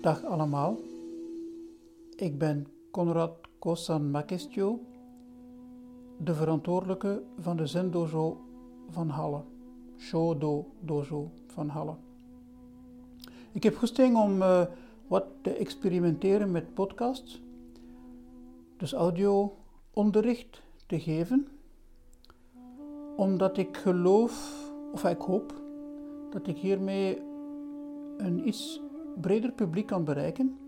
Dag allemaal. Ik ben Konrad Kosan Makestjo, de verantwoordelijke van de Zen-dojo van Halle, Shodo Dojo van Halle. Ik heb goesting om uh, wat te experimenteren met podcasts, dus audio-onderricht te geven, omdat ik geloof, of ik hoop, dat ik hiermee een iets breder publiek kan bereiken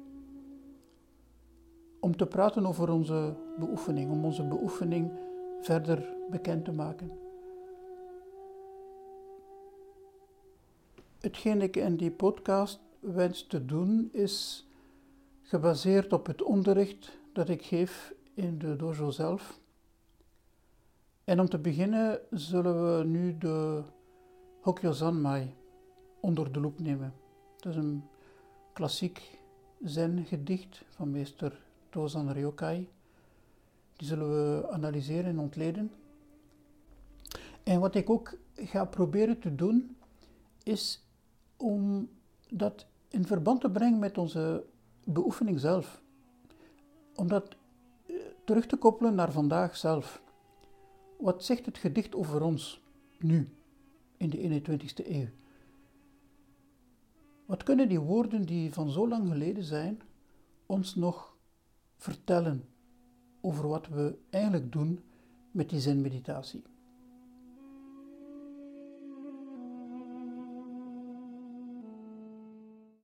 om te praten over onze beoefening, om onze beoefening verder bekend te maken. Hetgeen ik in die podcast wens te doen is gebaseerd op het onderricht dat ik geef in de dojo zelf. En om te beginnen zullen we nu de Hokyo Zanmai onder de loep nemen. Dat is een klassiek zen-gedicht van meester Tozan Ryokai. Die zullen we analyseren en ontleden. En wat ik ook ga proberen te doen, is om dat in verband te brengen met onze beoefening zelf. Om dat eh, terug te koppelen naar vandaag zelf. Wat zegt het gedicht over ons nu, in de 21ste eeuw? Wat kunnen die woorden die van zo lang geleden zijn, ons nog vertellen over wat we eigenlijk doen met die zenmeditatie?